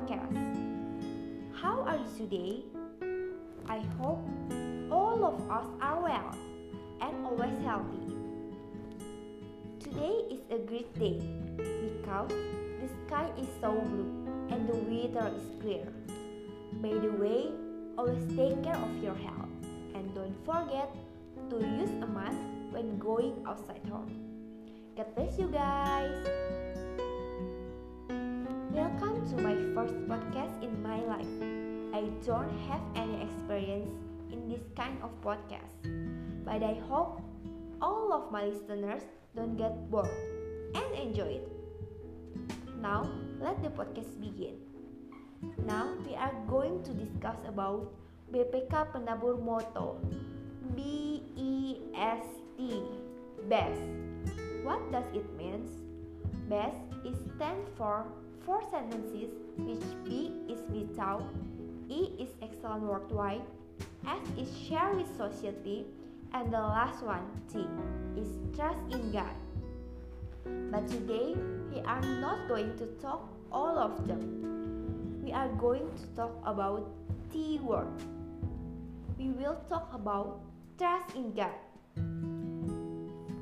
podcast. How are you today? I hope all of us are well and always healthy. Today is a great day because the sky is so blue and the weather is clear. By the way, always take care of your health and don't forget to use a mask when going outside home. God bless you guys. Welcome to my first podcast in my life. I don't have any experience in this kind of podcast, but I hope all of my listeners don't get bored and enjoy it. Now, let the podcast begin. Now, we are going to discuss about BPK Penabur Moto B E S T BEST. What does it mean? BEST is stand for four sentences which B is without, E is excellent worldwide, S is share with society, and the last one, T, is trust in God. But today, we are not going to talk all of them. We are going to talk about T word. We will talk about trust in God.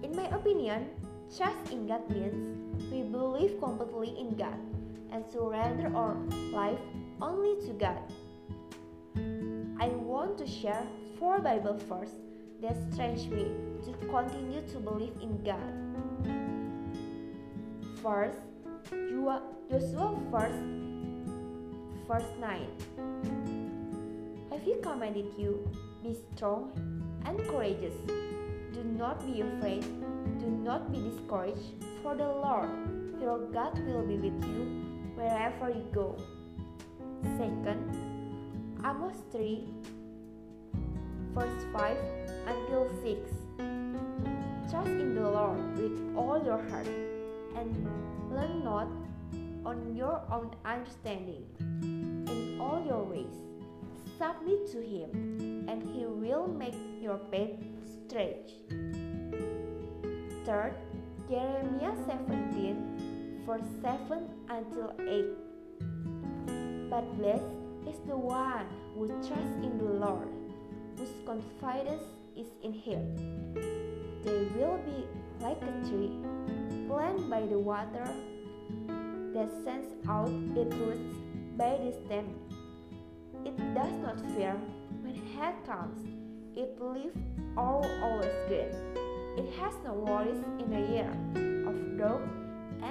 In my opinion, trust in God means we believe completely in God and surrender our life only to God. I want to share four Bible verses that stretch me to continue to believe in God. First, Joshua first, verse 9. Have you commanded you, be strong and courageous. Do not be afraid, do not be discouraged, for the Lord your God will be with you wherever you go. Second, Amos 3, verse 5 until 6. Trust in the Lord with all your heart and learn not on your own understanding. In all your ways, submit to Him, and He will make your path straight. Third, Jeremiah 17, verse 7 until 8. But blessed is the one who trusts in the Lord, whose confidence is in Him. They will be like a tree planted by the water that sends out its roots by the stem. It does not fear when head comes. It lives all always good. It has no worries in a year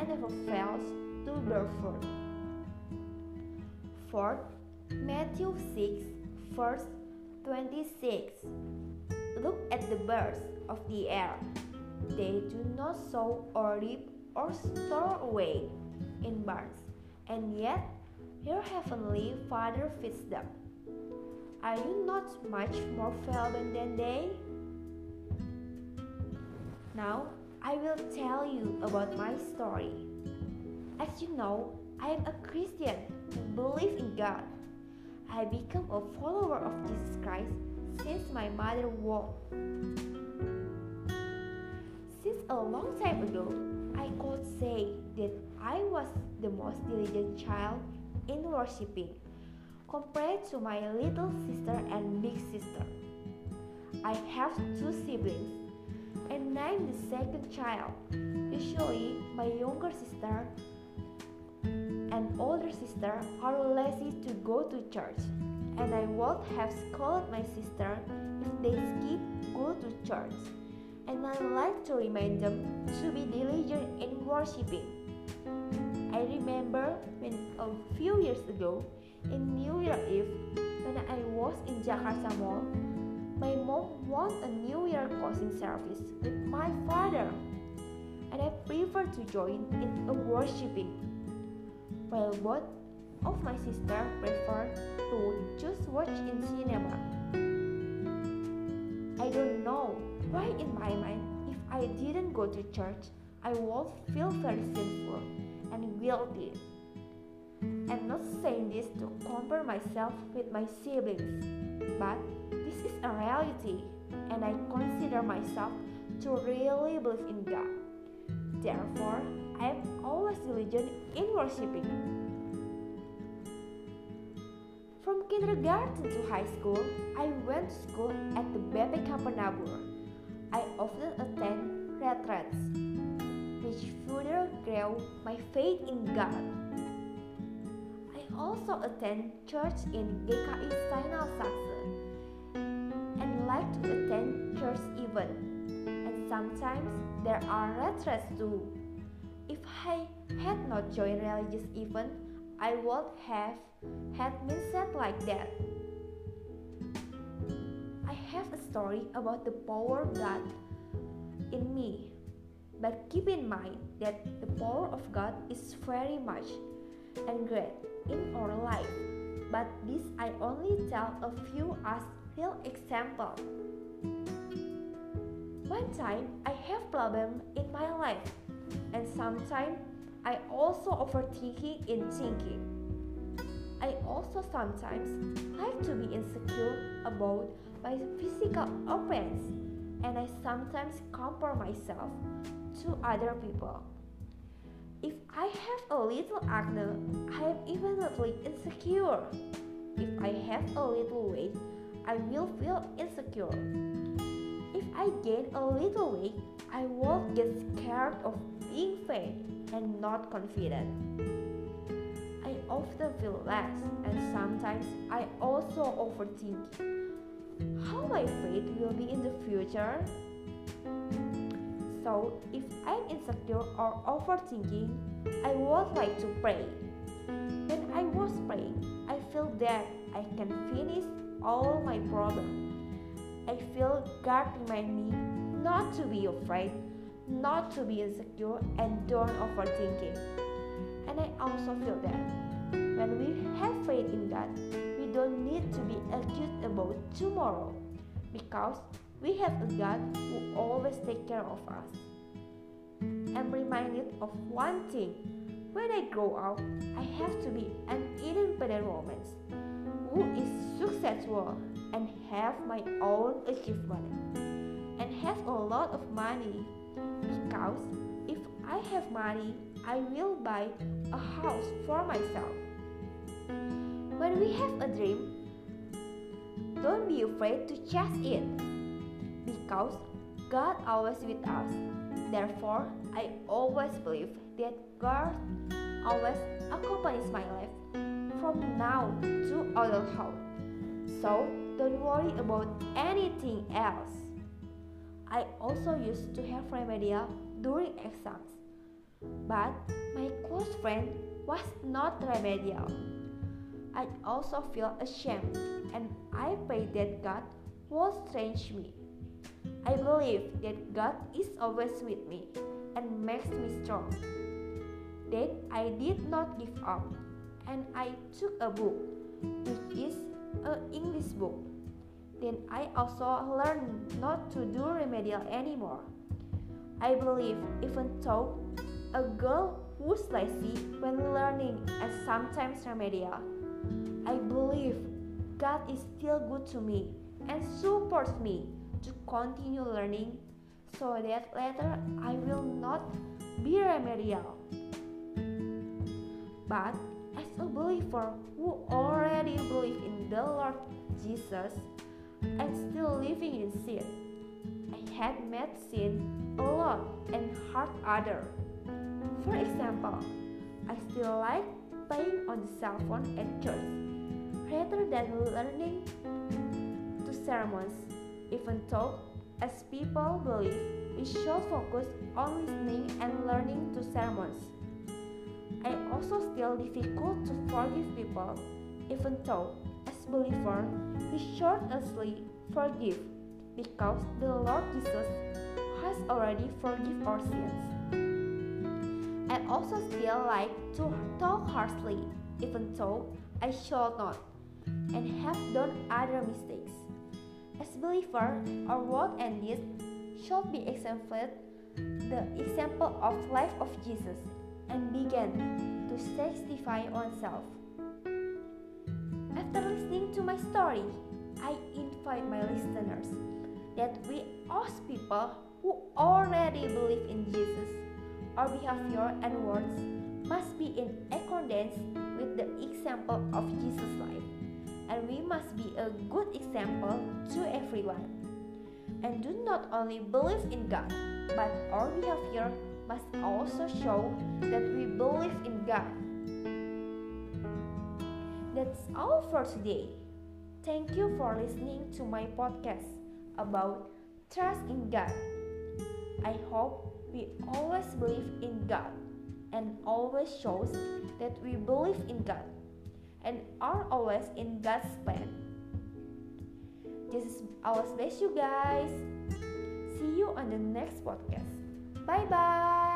never fails to fruit. Fourth, Matthew 6, verse 26. Look at the birds of the air. They do not sow or reap or store away in barns, and yet your heavenly Father feeds them. Are you not much more valuable than they? Now, I will tell you about my story. As you know, I am a Christian and believe in God. I became a follower of Jesus Christ since my mother walked. Since a long time ago, I could say that I was the most diligent child in worshiping compared to my little sister and big sister. I have two siblings and I'm the second child. Usually, my younger sister and older sister are lazy to go to church, and I would have scolded my sister if they skip go to church. And I like to remind them to be diligent in worshiping. I remember when a few years ago, in New Year Eve, when I was in Jakarta Mall, my mom wanted a New Year closing service with my father, and I prefer to join in a worshiping, while both of my sisters prefer to just watch in cinema. I don't know why in my mind, if I didn't go to church, I would feel very sinful and guilty. I'm not saying this to compare myself with my siblings, but this is a reality, and I consider myself to really believe in God. Therefore, I am always diligent in worshiping. From kindergarten to high school, I went to school at the BPK Penabur. I often attend retreats, which further grew my faith in God. Also attend church in GKI Sainal Saxe and like to attend church event. And sometimes there are retreats too. If I had not joined religious event, I would have had mindset like that. I have a story about the power of God in me. But keep in mind that the power of God is very much and great in our life. But this I only tell a few as real example. One time I have problem in my life and sometimes I also overthinking in thinking. I also sometimes like to be insecure about my physical appearance and I sometimes compare myself to other people. If I have a little acne, I am immediately insecure. If I have a little weight, I will feel insecure. If I gain a little weight, I will get scared of being fat and not confident. I often feel less and sometimes I also overthink how my fate will be in the future. So, if I'm insecure or overthinking, I would like to pray. When I was praying, I feel that I can finish all my problems. I feel God remind me not to be afraid not to be insecure and don't overthinking. And I also feel that when we have faith in God, we don't need to be accused about tomorrow because we have a God who always takes care of us. I'm reminded of one thing. When I grow up, I have to be an independent woman who is successful and have my own achievement and have a lot of money because if I have money, I will buy a house for myself. When we have a dream, don't be afraid to chase it because God always with us. Therefore, I always believe that God always accompanies my life from now to adulthood. So, don't worry about anything else. I also used to have remedial during exams, but my close friend was not remedial. I also feel ashamed and I pray that God will change me. I believe that God is always with me and makes me strong. Then I did not give up and I took a book, which is an English book then I also learned not to do remedial anymore. I believe even though a girl who's lazy when learning and sometimes remedial, I believe God is still good to me and supports me to continue learning so that later I will not be remedial. But as a believer who already believe in the Lord Jesus, and still living in sin. I had met sin a lot and hurt other. For example, I still like playing on the cell phone at church rather than learning to sermons, even though as people believe we should focus on listening and learning to sermons. I also still difficult to forgive people, even though as believer, we should shortly forgive because the Lord Jesus has already forgiven our sins. I also still like to talk harshly, even though I should not, and have done other mistakes. As believer, our word and deeds should be exemplified the example of life of Jesus and begin to sanctify oneself. After listening to my story, I invite my listeners that we ask people who already believe in Jesus. Our behavior and words must be in accordance with the example of Jesus' life. And we must be a good example to everyone. And do not only believe in God, but our behavior must also show that we believe in God. That's all for today. Thank you for listening to my podcast about trust in God. I hope we always believe in God and always shows that we believe in God and are always in God's plan. Jesus always bless you guys. See you on the next podcast. Bye bye.